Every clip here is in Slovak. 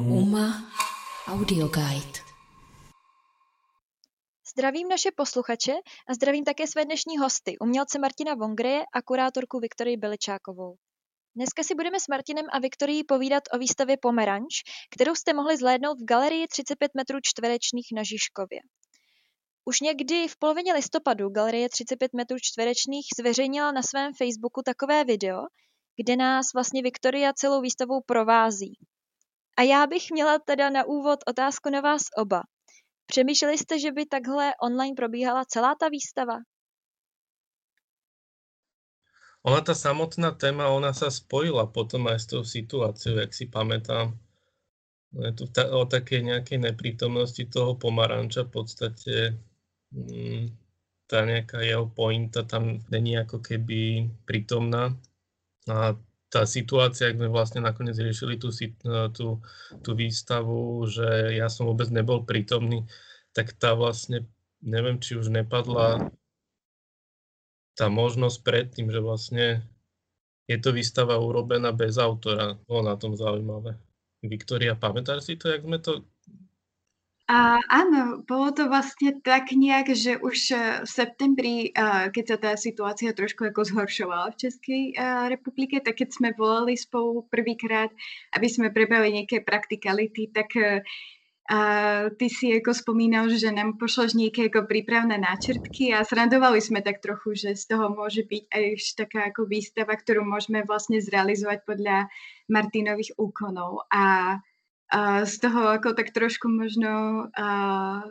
Uma Audio Guide. Zdravím naše posluchače a zdravím také své dnešní hosty, umělce Martina Vongreje a kurátorku Viktorii Beličákovou. Dneska si budeme s Martinem a Viktorií povídat o výstavě Pomeranč, kterou jste mohli zhlédnout v galerii 35 metrů čtverečných na Žižkově. Už někdy v polovině listopadu Galerie 35 metrů čtverečných zveřejnila na svém Facebooku takové video, kde nás vlastně Viktoria celou výstavou provází. A já bych měla teda na úvod otázku na vás oba. Přemýšleli jste, že by takhle online probíhala celá ta výstava? Ona tá samotná téma, ona sa spojila potom aj s tou situáciou, jak si pamätám. No je to ta, o také nejakej neprítomnosti toho pomaranča v podstate mm, tá nejaká jeho pointa tam není ako keby prítomná. A tá situácia, ak sme vlastne nakoniec riešili tú, tú, tú výstavu, že ja som vôbec nebol prítomný, tak tá vlastne, neviem, či už nepadla tá možnosť predtým, že vlastne je to výstava urobená bez autora. Bolo na tom zaujímavé. Viktoria, pamätáš si to, jak sme to a áno, bolo to vlastne tak nejak, že už e, v septembri, keď sa tá situácia trošku ako zhoršovala v Českej republike, tak keď sme volali spolu prvýkrát, aby sme prebrali nejaké praktikality, tak a ty si ako spomínal, že nám pošleš nejaké ako prípravné náčrtky a srandovali sme tak trochu, že z toho môže byť aj taká ako výstava, ktorú môžeme vlastne zrealizovať podľa Martinových úkonov. A a z toho ako tak trošku možno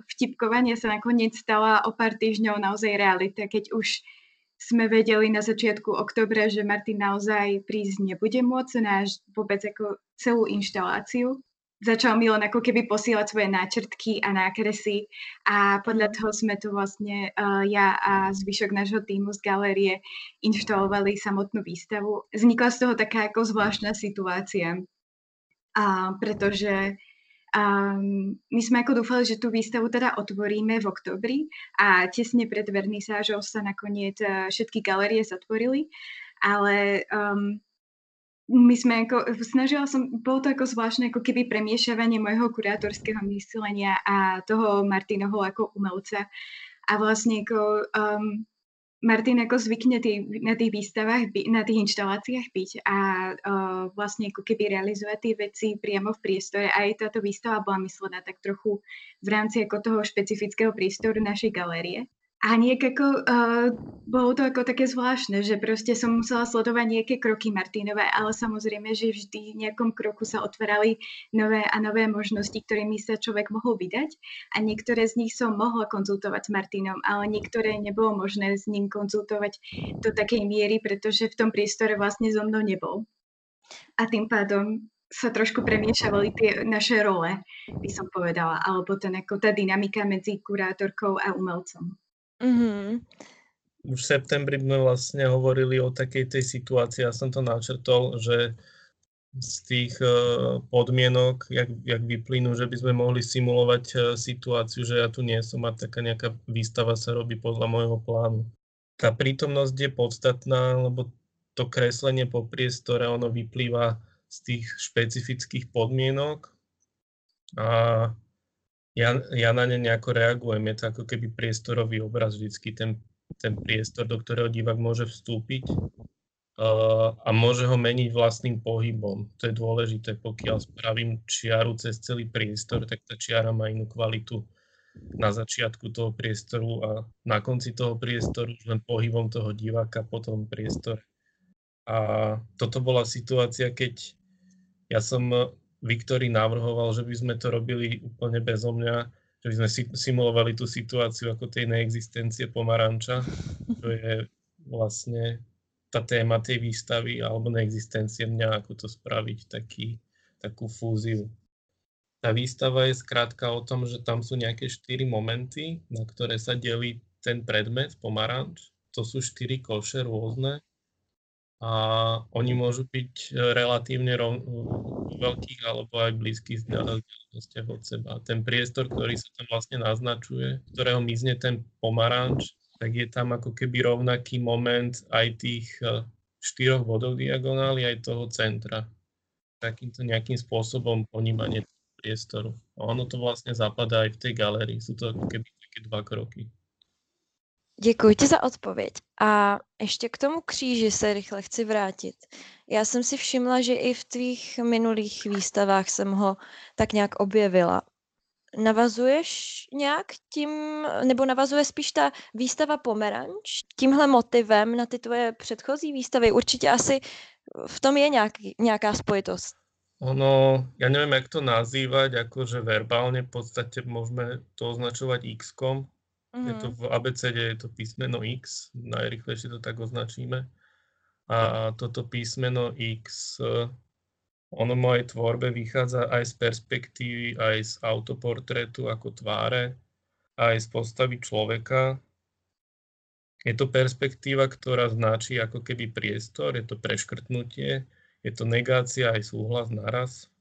vtipkovanie sa nakoniec stala o pár týždňov naozaj realita, keď už sme vedeli na začiatku oktobra, že Martin naozaj prísť nebude môcť na vôbec ako celú inštaláciu. Začal mi len ako keby posielať svoje náčrtky a nákresy a podľa toho sme to vlastne uh, ja a zvyšok nášho týmu z galérie inštalovali samotnú výstavu. Vznikla z toho taká ako zvláštna situácia a pretože um, my sme ako dúfali, že tú výstavu teda otvoríme v oktobri a tesne pred vernisážou sa nakoniec uh, všetky galerie zatvorili, ale um, my sme ako, snažila som, bolo to ako zvláštne ako keby premiešavanie môjho kurátorského myslenia a toho Martinoho ako umelca. A vlastne ako, um, Martin ako zvykne tý, na tých výstavách, na tých inštaláciách byť a uh, vlastne ako keby realizovať tie veci priamo v priestore. Aj táto výstava bola myslená tak trochu v rámci ako toho špecifického priestoru našej galérie. A nejak ako, uh, bolo to ako také zvláštne, že proste som musela sledovať nejaké kroky Martinové, ale samozrejme, že vždy v nejakom kroku sa otvárali nové a nové možnosti, ktorými sa človek mohol vydať. A niektoré z nich som mohla konzultovať s Martinom, ale niektoré nebolo možné s ním konzultovať do takej miery, pretože v tom priestore vlastne so mnou nebol. A tým pádom sa trošku premiešavali tie naše role, by som povedala, alebo ten, ako tá dynamika medzi kurátorkou a umelcom. Mm-hmm. Už v septembri sme vlastne hovorili o takej tej situácii, ja som to načrtol, že z tých uh, podmienok, jak, jak vyplynú, že by sme mohli simulovať uh, situáciu, že ja tu nie som a taká nejaká výstava sa robí podľa môjho plánu. Tá prítomnosť je podstatná, lebo to kreslenie po priestore, ono vyplýva z tých špecifických podmienok a ja, ja na ne nejako reagujem. Je to ako keby priestorový obraz vždycky, ten, ten priestor, do ktorého divák môže vstúpiť uh, a môže ho meniť vlastným pohybom. To je dôležité, pokiaľ spravím čiaru cez celý priestor, tak tá čiara má inú kvalitu na začiatku toho priestoru a na konci toho priestoru len pohybom toho diváka po tom priestore. A toto bola situácia, keď ja som Viktori navrhoval, že by sme to robili úplne bezo mňa, že by sme simulovali tú situáciu ako tej neexistencie pomaranča, čo je vlastne tá téma tej výstavy, alebo neexistencie mňa, ako to spraviť, taký, takú fúziu. Tá výstava je skrátka o tom, že tam sú nejaké štyri momenty, na ktoré sa delí ten predmet pomaranč. To sú štyri koše rôzne a oni môžu byť e, relatívne rov, veľkých alebo aj blízkych vzdialenostiach od seba. Ten priestor, ktorý sa tam vlastne naznačuje, ktorého mizne ten pomaranč, tak je tam ako keby rovnaký moment aj tých e, štyroch bodov diagonály, aj toho centra. takýmto nejakým spôsobom ponímanie priestoru. A ono to vlastne zapadá aj v tej galérii. Sú to ako keby také dva kroky. Děkuji ti za odpověď. A ještě k tomu kříži se rychle chci vrátit. Já jsem si všimla, že i v tvých minulých výstavách jsem ho tak nějak objevila. Navazuješ nějak tím, nebo navazuje spíš ta výstava Pomeranč tímhle motivem na ty tvoje předchozí výstavy? Určitě asi v tom je nějaký, nějaká spojitost. Ono, ja neviem, jak to nazývať, akože verbálne v podstate môžeme to označovať x-kom. Mm-hmm. Je to v ABCD, je to písmeno X, najrychlejšie to tak označíme. A toto písmeno X, ono v mojej tvorbe vychádza aj z perspektívy, aj z autoportrétu ako tváre, aj z postavy človeka. Je to perspektíva, ktorá značí ako keby priestor, je to preškrtnutie, je to negácia aj súhlas naraz.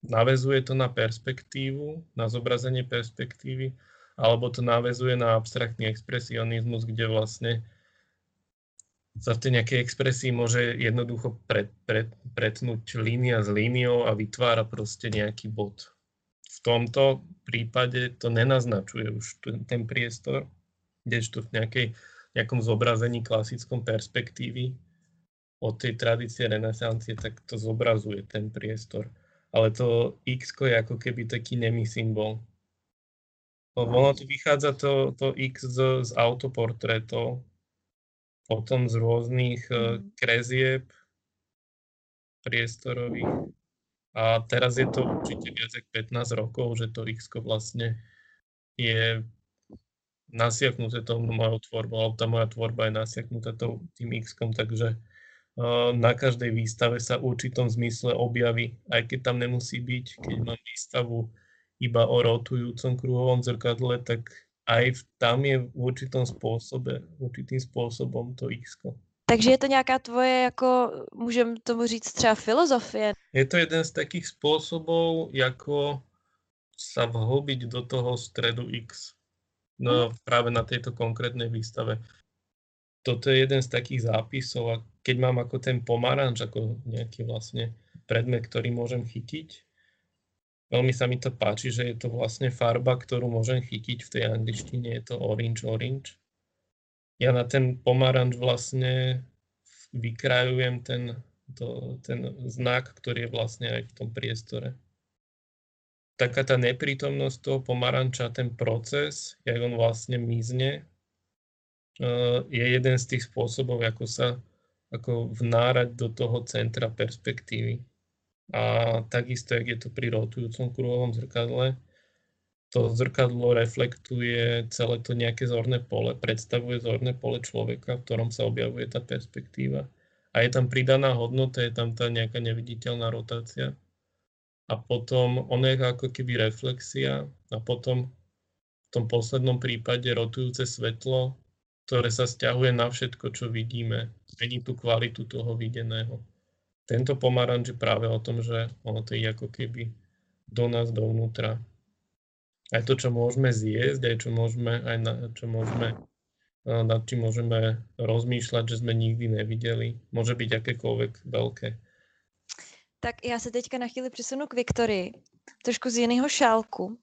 Navezuje to na perspektívu, na zobrazenie perspektívy, alebo to navezuje na abstraktný expresionizmus, kde vlastne sa v tej nejakej expresii môže jednoducho pret, pret, pretnúť línia s líniou a vytvára proste nejaký bod. V tomto prípade to nenaznačuje už ten, ten priestor, kdežto v nejakej, nejakom zobrazení klasickom perspektívy od tej tradície renesancie, tak to zobrazuje ten priestor. Ale to x je ako keby taký nemý symbol. Ono tu vychádza to, to x z, z autoportrétov, potom z rôznych mm. krezieb priestorových. A teraz je to určite viac ako 15 rokov, že to x vlastne je nasiaknuté tou mojou tvorbou, alebo tá moja tvorba je nasiaknutá tým x takže na každej výstave sa v určitom zmysle objaví, aj keď tam nemusí byť. Keď mám výstavu iba o rotujúcom kruhovom zrkadle, tak aj tam je v určitom spôsobe, určitým spôsobom to x Takže je to nějaká tvoje, jako můžem tomu říct třeba filozofie? Je to jeden z takých spôsobov, ako sa vhlbiť do toho stredu X. No, práve na tejto konkrétnej výstave toto je jeden z takých zápisov a keď mám ako ten pomaranč, ako nejaký vlastne predmet, ktorý môžem chytiť, veľmi sa mi to páči, že je to vlastne farba, ktorú môžem chytiť v tej angličtine, je to orange orange. Ja na ten pomaranč vlastne vykrajujem ten, to, ten znak, ktorý je vlastne aj v tom priestore. Taká tá neprítomnosť toho pomaranča, ten proces, jak on vlastne mizne, Eh, je jeden z tých spôsobov, ako sa ako vnárať do toho centra perspektívy. A takisto, jak je to pri rotujúcom kruhovom zrkadle, to zrkadlo reflektuje celé to nejaké zorné pole, predstavuje zorné pole človeka, v ktorom sa objavuje tá perspektíva. A je tam pridaná hodnota, je tam tá nejaká neviditeľná rotácia. A potom ono je ako keby reflexia a potom v tom poslednom prípade rotujúce svetlo ktoré sa stiahuje na všetko, čo vidíme. Mení tú kvalitu toho videného. Tento pomaranč je práve o tom, že ono to je ako keby do nás, dovnútra. Aj to, čo môžeme zjesť, aj čo môžeme, aj na, čo môžeme, nad čím môžeme rozmýšľať, že sme nikdy nevideli. Môže byť akékoľvek veľké. Tak já se teďka na chvíli přesunu k Viktorii, trošku z jiného šálku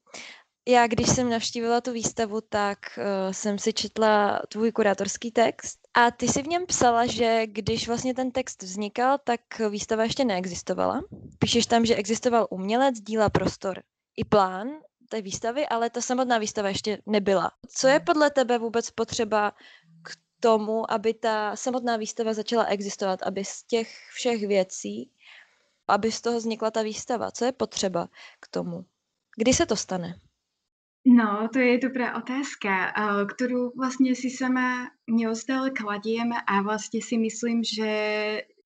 já, když jsem navštívila tu výstavu, tak uh, jsem si četla tvůj kurátorský text a ty si v něm psala, že když vlastně ten text vznikal, tak výstava ještě neexistovala. Píšeš tam, že existoval umělec, díla prostor i plán té výstavy, ale ta samotná výstava ještě nebyla. Co je podle tebe vůbec potřeba k tomu, aby ta samotná výstava začala existovat, aby z těch všech věcí, aby z toho vznikla ta výstava? Co je potřeba k tomu? Kdy se to stane? No, to je dobrá otázka, ktorú vlastne si sama neustále kladiem a vlastne si myslím, že,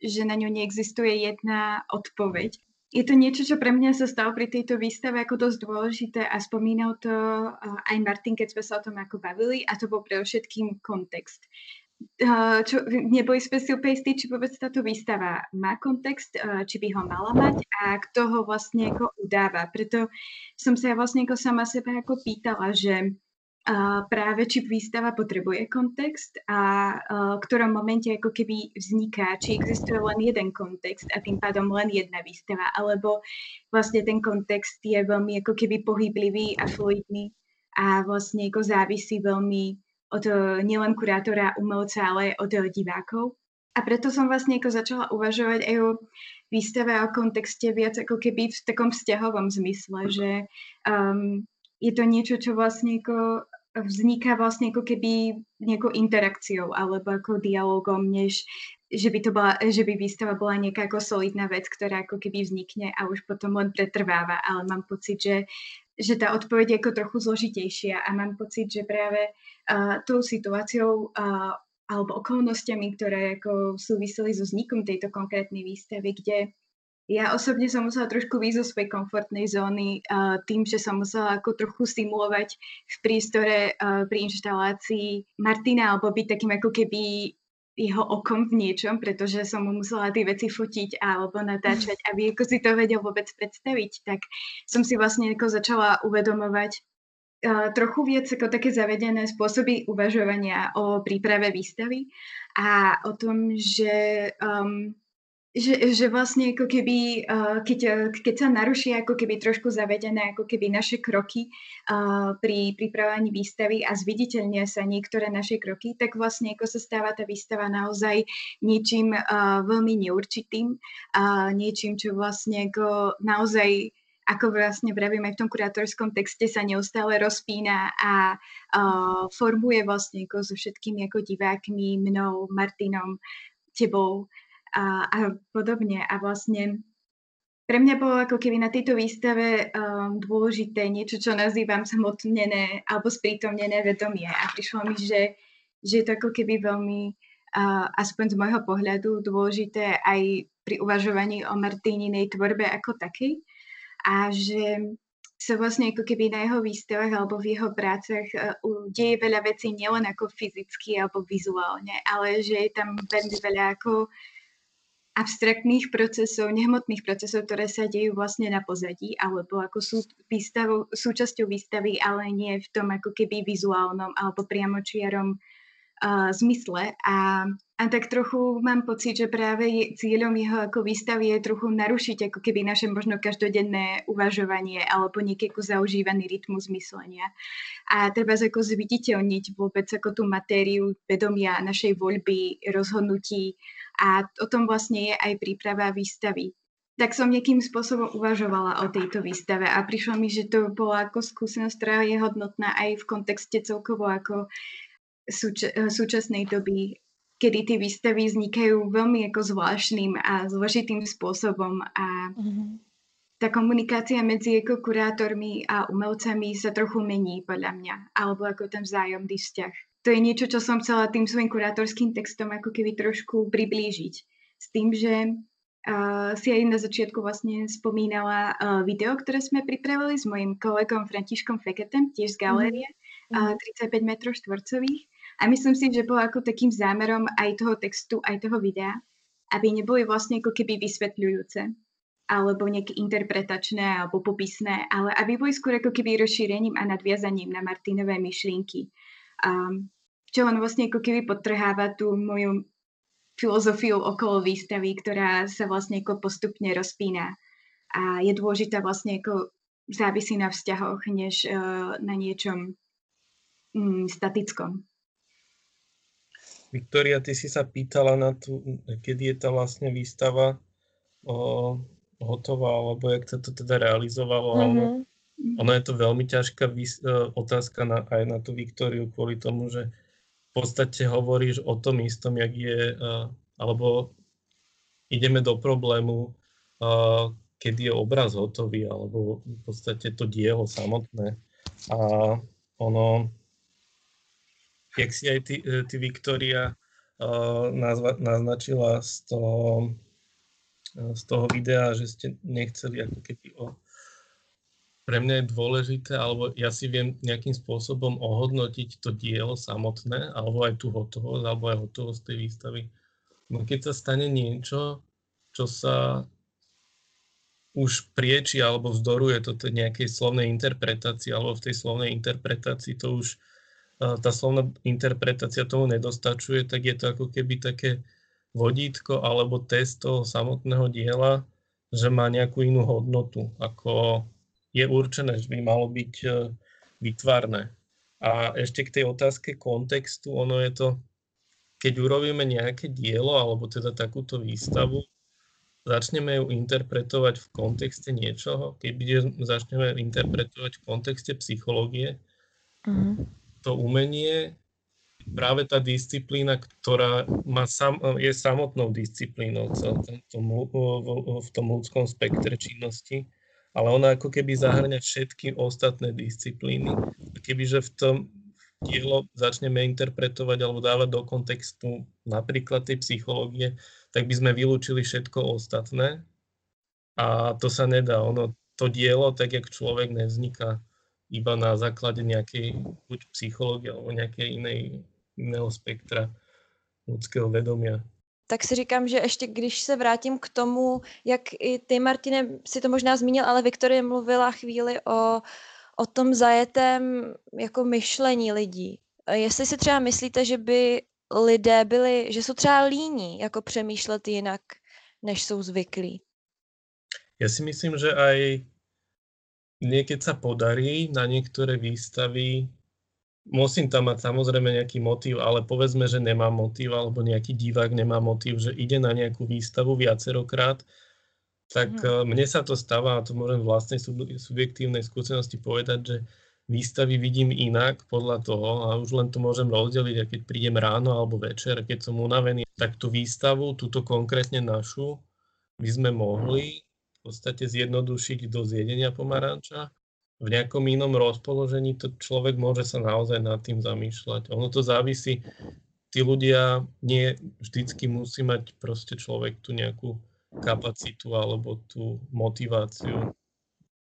že na ňu neexistuje jedna odpoveď. Je to niečo, čo pre mňa sa stalo pri tejto výstave ako dosť dôležité a spomínal to aj Martin, keď sme sa o tom ako bavili a to bol pre všetkým kontext čo, neboli sme si úplne istí, či vôbec táto výstava má kontext, či by ho mala mať a kto ho vlastne ako udáva. Preto som sa vlastne ako sama seba ako pýtala, že práve či výstava potrebuje kontext a v ktorom momente ako keby vzniká, či existuje len jeden kontext a tým pádom len jedna výstava, alebo vlastne ten kontext je veľmi ako keby pohyblivý a fluidný a vlastne ako závisí veľmi od nielen kurátora, umelca, ale od divákov. A preto som vlastne ako začala uvažovať aj o výstave a o kontexte viac ako keby v takom vzťahovom zmysle, že um, je to niečo, čo vlastne ako vzniká vlastne ako keby nejakou interakciou alebo ako dialogom, než že by, to bola, že by výstava bola nejaká ako solidná vec, ktorá ako keby vznikne a už potom len pretrváva, ale mám pocit, že, že tá odpoveď je ako trochu zložitejšia a mám pocit, že práve uh, tou situáciou uh, alebo okolnostiami, ktoré ako súviseli so vznikom tejto konkrétnej výstavy, kde ja osobne som musela trošku výjsť zo svojej komfortnej zóny uh, tým, že som musela ako trochu simulovať v prístore uh, pri inštalácii Martina alebo byť takým ako keby jeho okom v niečom, pretože som mu musela tie veci fotiť alebo natáčať, aby ako si to vedel vôbec predstaviť, tak som si vlastne ako začala uvedomovať uh, trochu viac ako také zavedené spôsoby uvažovania o príprave výstavy a o tom, že um, že, že vlastne ako keby, uh, keď, keď sa naruší ako keby trošku zavedené ako keby naše kroky uh, pri pripravovaní výstavy a zviditeľnia sa niektoré naše kroky, tak vlastne ako sa stáva tá výstava naozaj niečím uh, veľmi neurčitým, uh, niečím, čo vlastne ako naozaj ako vlastne vravím aj v tom kurátorskom texte sa neustále rozpína a uh, formuje vlastne ako so všetkými ako divákmi, mnou, Martinom, tebou a, a podobne. A vlastne pre mňa bolo ako keby na tejto výstave um, dôležité niečo, čo nazývam samotnené alebo sprítomnené vedomie. A prišlo mi, že, že je to ako keby veľmi, uh, aspoň z môjho pohľadu, dôležité aj pri uvažovaní o Martíninej tvorbe ako takej. A že sa vlastne ako keby na jeho výstavách alebo v jeho prácach uh, deje veľa vecí nielen ako fyzicky alebo vizuálne, ale že je tam veľmi veľa ako abstraktných procesov, nehmotných procesov, ktoré sa dejú vlastne na pozadí, alebo ako sú výstavu, súčasťou výstavy, ale nie v tom ako keby vizuálnom alebo priamočiarom uh, zmysle. A, a tak trochu mám pocit, že práve je, cieľom jeho ako výstavy je trochu narušiť ako keby naše možno každodenné uvažovanie alebo niekedy zaužívaný rytmus myslenia. A treba ako zviditeľniť vôbec ako tú matériu vedomia našej voľby, rozhodnutí, a o tom vlastne je aj príprava výstavy. Tak som nejakým spôsobom uvažovala o tejto výstave a prišlo mi, že to bola ako skúsenosť, ktorá je hodnotná aj v kontexte celkovo ako súč- súčasnej doby, kedy tie výstavy vznikajú veľmi ako zvláštnym a zložitým spôsobom a mm-hmm. tá komunikácia medzi ako kurátormi a umelcami sa trochu mení podľa mňa, alebo ako ten vzájomný vzťah to je niečo, čo som chcela tým svojim kurátorským textom ako keby trošku priblížiť. S tým, že uh, si aj na začiatku vlastne spomínala uh, video, ktoré sme pripravili s mojim kolegom Františkom Feketem, tiež z galérie, mm. uh, 35 m štvorcových. A myslím si, že bolo ako takým zámerom aj toho textu, aj toho videa, aby neboli vlastne ako keby vysvetľujúce alebo nejaké interpretačné alebo popisné, ale aby boli skôr ako keby rozšírením a nadviazaním na Martinové myšlienky a čo len vlastne ako keby podtrháva tú moju filozofiu okolo výstavy, ktorá sa vlastne ako postupne rozpína a je dôležitá vlastne ako závisí na vzťahoch, než uh, na niečom mm, statickom. Viktoria, ty si sa pýtala na tú, kedy je tá vlastne výstava o, hotová, alebo jak sa to teda realizovalo. Mm-hmm. Ono je to veľmi ťažká vys- e, otázka na, aj na tú Viktóriu kvôli tomu, že v podstate hovoríš o tom istom, jak je, uh, alebo ideme do problému, uh, kedy je obraz hotový, alebo v podstate to dielo samotné. A ono, jak si aj ty, ty Viktória uh, nazva, naznačila z toho, z toho videa, že ste nechceli ako keby o, pre mňa je dôležité, alebo ja si viem nejakým spôsobom ohodnotiť to dielo samotné, alebo aj tú hotovosť, alebo aj hotovosť tej výstavy. No keď sa stane niečo, čo sa už prieči alebo vzdoruje to nejakej slovnej interpretácii, alebo v tej slovnej interpretácii to už tá slovná interpretácia tomu nedostačuje, tak je to ako keby také vodítko alebo test toho samotného diela, že má nejakú inú hodnotu, ako je určené, že by malo byť e, vytvarné. A ešte k tej otázke kontextu, ono je to, keď urobíme nejaké dielo, alebo teda takúto výstavu, začneme ju interpretovať v kontexte niečoho, keď začneme interpretovať v kontexte psychológie, mm-hmm to umenie, práve tá disciplína, ktorá má sam, je samotnou disciplínou v tom, v tom ľudskom spektre činnosti, ale ona ako keby zahrňa všetky ostatné disciplíny. Kebyže v tom dielo začneme interpretovať alebo dávať do kontextu napríklad tej psychológie, tak by sme vylúčili všetko ostatné a to sa nedá. Ono, to dielo, tak jak človek nevzniká iba na základe nejakej buď psychológie alebo nejakej inej, iného spektra ľudského vedomia. Tak si říkám, že ještě když se vrátím k tomu, jak i ty, Martine, si to možná zmínil, ale Viktorie mluvila chvíli o, o tom zajetém jako myšlení lidí. Jestli si třeba myslíte, že by lidé byli, že jsou třeba líní jako přemýšlet jinak, než jsou zvyklí? Ja si myslím, že aj niekedy sa podarí na niektoré výstavy, musím tam mať samozrejme nejaký motív, ale povedzme, že nemá motív, alebo nejaký divák nemá motív, že ide na nejakú výstavu viacerokrát, tak mm. mne sa to stáva, a to môžem vlastnej subjektívnej skúsenosti povedať, že výstavy vidím inak podľa toho a už len to môžem rozdeliť, a keď prídem ráno alebo večer, keď som unavený, tak tú výstavu, túto konkrétne našu, by sme mohli podstate zjednodušiť do zjedenia pomaranča. V nejakom inom rozpoložení to človek môže sa naozaj nad tým zamýšľať. Ono to závisí, tí ľudia nie vždycky musí mať proste človek tú nejakú kapacitu alebo tú motiváciu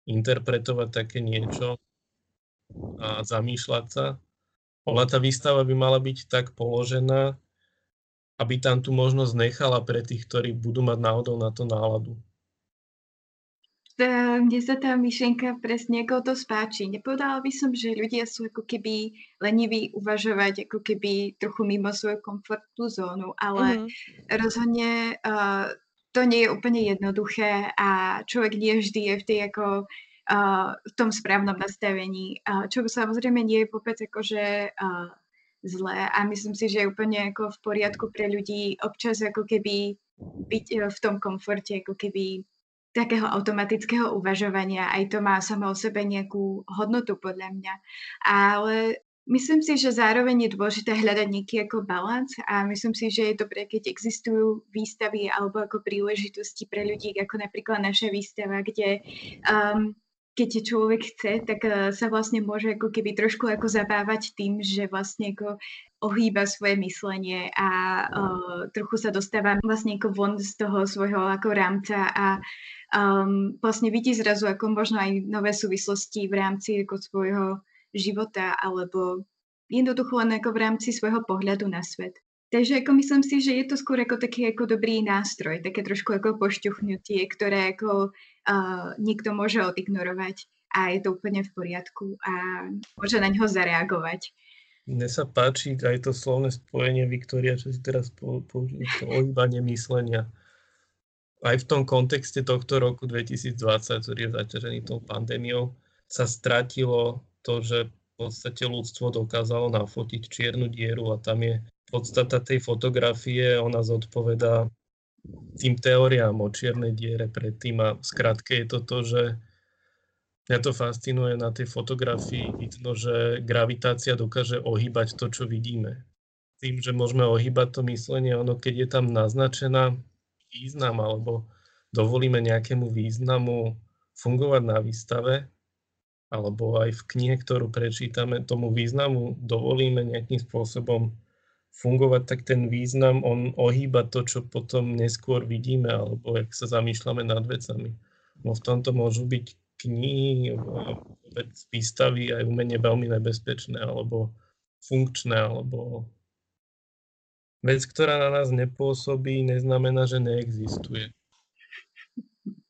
interpretovať také niečo a zamýšľať sa. Ale tá výstava by mala byť tak položená, aby tam tú možnosť nechala pre tých, ktorí budú mať náhodou na to náladu mne sa tá myšlienka presne ako to spáči. Nepovedala by som, že ľudia sú ako keby leniví uvažovať ako keby trochu mimo svoju komfortnú zónu, ale mm-hmm. rozhodne uh, to nie je úplne jednoduché a človek nie vždy je v tej ako uh, v tom správnom nastavení, uh, čo samozrejme nie je vôbec akože uh, zlé a myslím si, že je úplne ako v poriadku pre ľudí občas ako keby byť v tom komforte, ako keby takého automatického uvažovania. Aj to má samo o sebe nejakú hodnotu podľa mňa. Ale myslím si, že zároveň je dôležité hľadať nejaký ako balans a myslím si, že je dobré, keď existujú výstavy alebo ako príležitosti pre ľudí, ako napríklad naša výstava, kde um, keď človek chce, tak uh, sa vlastne môže ako keby trošku ako zabávať tým, že vlastne ako ohýba svoje myslenie a uh, trochu sa dostáva vlastne ako von z toho svojho ako rámca a um, vlastne vidí zrazu ako možno aj nové súvislosti v rámci ako svojho života alebo jednoducho len ako v rámci svojho pohľadu na svet. Takže ako myslím si, že je to skôr ako taký ako dobrý nástroj, také trošku ako pošťuchnutie, ktoré ako uh, niekto môže odignorovať a je to úplne v poriadku a môže na ňo zareagovať. Mne sa páči aj to slovné spojenie Viktoria, čo si teraz použil, to ohýbanie myslenia aj v tom kontexte tohto roku 2020, ktorý je zaťažený tou pandémiou, sa stratilo to, že v podstate ľudstvo dokázalo nafotiť čiernu dieru a tam je podstata tej fotografie, ona zodpoveda tým teóriám o čiernej diere predtým a skratke je to to, že mňa to fascinuje na tej fotografii, vidno, že gravitácia dokáže ohýbať to, čo vidíme. Tým, že môžeme ohýbať to myslenie, ono keď je tam naznačená význam alebo dovolíme nejakému významu fungovať na výstave, alebo aj v knihe, ktorú prečítame, tomu významu dovolíme nejakým spôsobom fungovať, tak ten význam, on ohýba to, čo potom neskôr vidíme, alebo jak sa zamýšľame nad vecami. No v tomto môžu byť knihy, výstavy aj umenie veľmi nebezpečné, alebo funkčné, alebo Vec, ktorá na nás nepôsobí, neznamená, že neexistuje.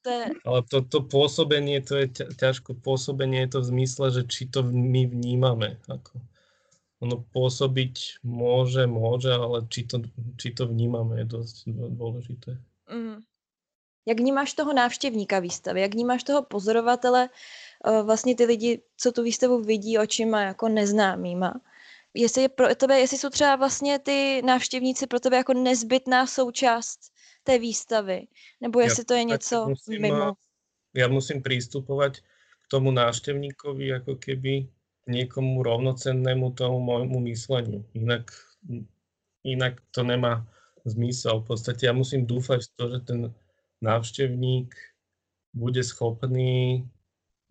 To je... Ale to, to pôsobenie, to je ťažko pôsobenie, je to v zmysle, že či to my vnímame. Ako. Ono pôsobiť môže, môže, ale či to, či to vnímame, je dosť dôležité. Mm. Jak vnímáš toho návštěvníka výstavy? Jak vnímáš toho pozorovatele, eh, vlastně ty lidi, co tu výstavu vidí očima jako neznámýma? Jestli, je pro tebe, jestli jsou třeba vlastně ty návštěvníci pro tebe jako nezbytná součást té výstavy, nebo jestli ja, to je něco musím, mimo? Ja musím prístupovať k tomu návštevníkovi ako keby niekomu rovnocennému tomu môjmu mysleniu. Inak, inak to nemá zmysel. V podstate ja musím dúfať v to, že ten návštevník bude schopný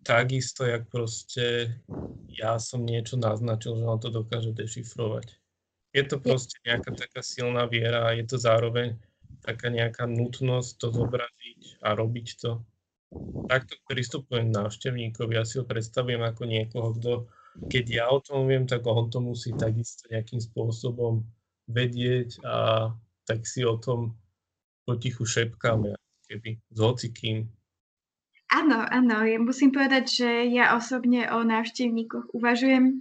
takisto, jak proste ja som niečo naznačil, že on to dokáže dešifrovať. Je to proste nejaká taká silná viera a je to zároveň taká nejaká nutnosť to zobraziť a robiť to. Takto pristupujem k návštevníkovi, ja si ho predstavujem ako niekoho, kto, keď ja o tom viem, tak on to musí takisto nejakým spôsobom vedieť a tak si o tom potichu šepkáme keby s hocikým. Áno, áno, ja musím povedať, že ja osobne o návštevníkoch uvažujem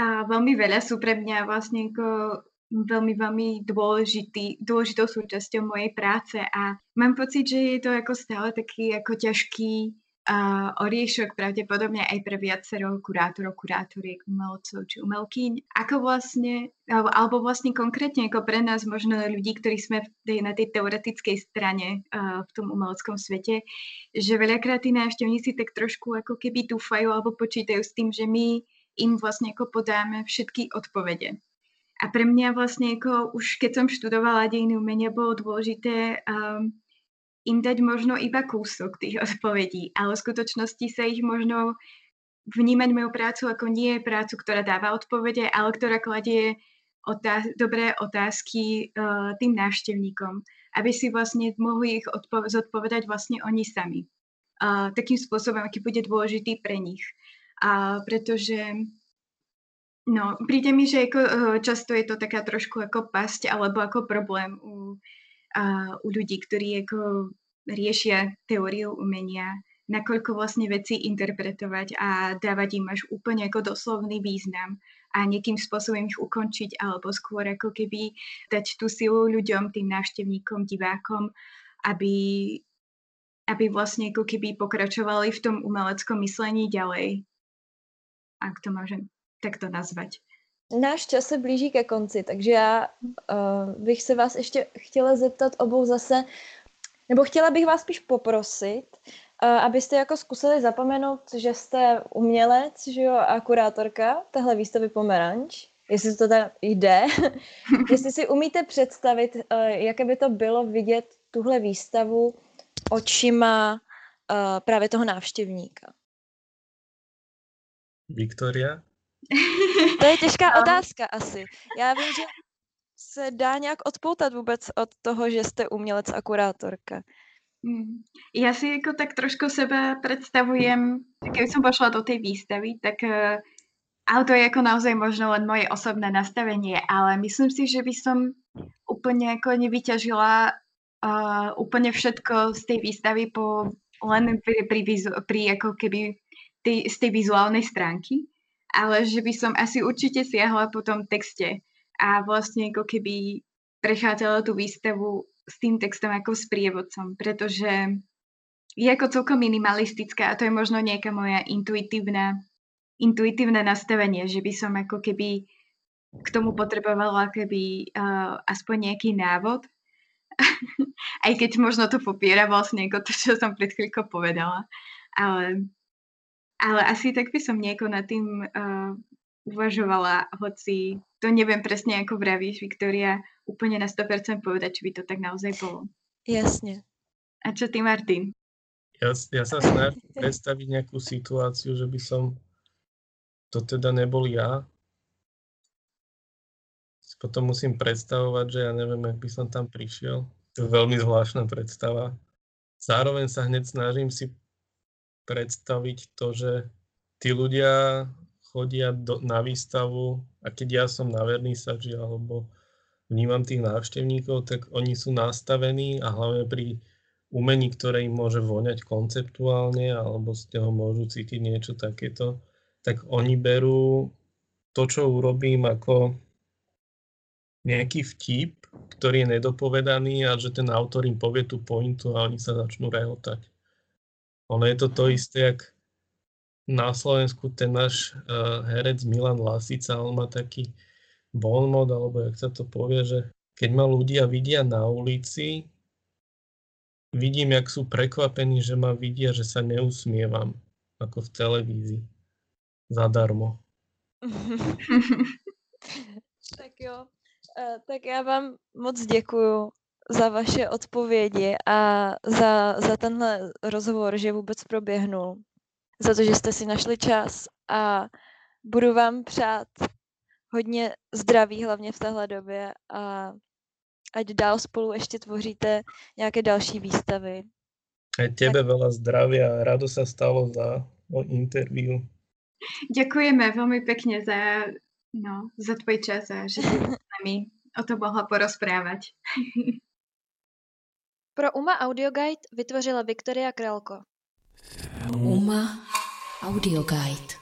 a veľmi veľa sú pre mňa vlastne ako veľmi, veľmi dôležitý, dôležitou súčasťou mojej práce a mám pocit, že je to ako stále taký ako ťažký uh, oriešok pravdepodobne aj pre viacero kurátorov, kurátoriek, umelcov či umelkyň. Ako vlastne, alebo, alebo vlastne konkrétne ako pre nás možno ľudí, ktorí sme v tej, na tej teoretickej strane uh, v tom umeleckom svete, že veľakrát tí návštevníci tak trošku ako keby dúfajú alebo počítajú s tým, že my im vlastne ako podáme všetky odpovede. A pre mňa vlastne ako už keď som študovala dejiny umenia, bolo dôležité um, im dať možno iba kúsok tých odpovedí, ale v skutočnosti sa ich možno vnímať moju prácu ako nie prácu, ktorá dáva odpovede, ale ktorá kladie otáz- dobré otázky uh, tým návštevníkom, aby si vlastne mohli ich odpo- zodpovedať vlastne oni sami. Uh, takým spôsobom, aký bude dôležitý pre nich. Uh, pretože no, príde mi, že ako, uh, často je to taká trošku ako pasť alebo ako problém u a u ľudí, ktorí ako riešia teóriu umenia, nakoľko vlastne veci interpretovať a dávať im až úplne ako doslovný význam a nejakým spôsobom ich ukončiť alebo skôr ako keby dať tú silu ľuďom, tým návštevníkom, divákom, aby, aby vlastne ako keby pokračovali v tom umeleckom myslení ďalej. Ak to môžem takto nazvať. Náš čas se blíží ke konci, takže já uh, bych se vás ještě chtěla zeptat obou zase, nebo chtěla bych vás spíš poprosit, uh, abyste jako zkusili zapomenout, že jste umělec že jo, a kurátorka téhle výstavy Pomeranč, jestli to tam jde, jestli si umíte představit, uh, jaké by to bylo vidět tuhle výstavu očima uh, právě toho návštěvníka. Viktoria? To je těžká otázka asi. Já vím, že se dá nějak odpoutat vůbec od toho, že jste umělec a kurátorka. Mm. Ja si ako tak trošku seba predstavujem, keby som pošla do tej výstavy, tak uh, ale to je ako naozaj možno len moje osobné nastavenie, ale myslím si, že by som úplne ako nevyťažila uh, úplne všetko z tej výstavy po, len pri, pri, pri ako keby tej, z tej vizuálnej stránky ale že by som asi určite siahla po tom texte a vlastne ako keby prechádzala tú výstavu s tým textom ako s prievodcom, pretože je ako celkom minimalistická a to je možno nejaká moja intuitívna, intuitívne nastavenie, že by som ako keby k tomu potrebovala keby uh, aspoň nejaký návod, aj keď možno to popiera vlastne ako to, čo som pred chvíľkou povedala. Ale ale asi tak by som nieko nad tým uh, uvažovala, hoci to neviem presne, ako vravíš, Viktoria, úplne na 100% povedať, či by to tak naozaj bolo. Jasne. A čo ty, Martin? Ja, ja sa snažím predstaviť nejakú situáciu, že by som to teda nebol ja. Potom musím predstavovať, že ja neviem, ak by som tam prišiel. To je veľmi zvláštna predstava. Zároveň sa hneď snažím si predstaviť to, že tí ľudia chodia do, na výstavu a keď ja som na vernisaži alebo vnímam tých návštevníkov, tak oni sú nastavení a hlavne pri umení, ktoré im môže voňať konceptuálne, alebo z toho môžu cítiť niečo takéto, tak oni berú to, čo urobím ako nejaký vtip, ktorý je nedopovedaný a že ten autor im povie tú pointu a oni sa začnú rehotať. Ono je to to isté, jak na Slovensku ten náš uh, herec Milan Lasica, on má taký bonmod, alebo jak sa to povie, že keď ma ľudia vidia na ulici, vidím, jak sú prekvapení, že ma vidia, že sa neusmievam, ako v televízii. Zadarmo. tak jo, uh, tak já vám moc děkuju za vaše odpovědi a za, za tenhle rozhovor, že vůbec proběhnul. Za to, že jste si našli čas a budu vám přát hodně zdraví, hlavně v téhle době a ať dál spolu ještě tvoříte nějaké další výstavy. A tebe veľa zdravia a rado sa stalo za interview. Ďakujeme veľmi pekne za, no, za tvoj čas a že si s nami o to mohla porozprávať. Pro UMA Audio Guide vytvořila Viktoria Krelko. UMA Audio Guide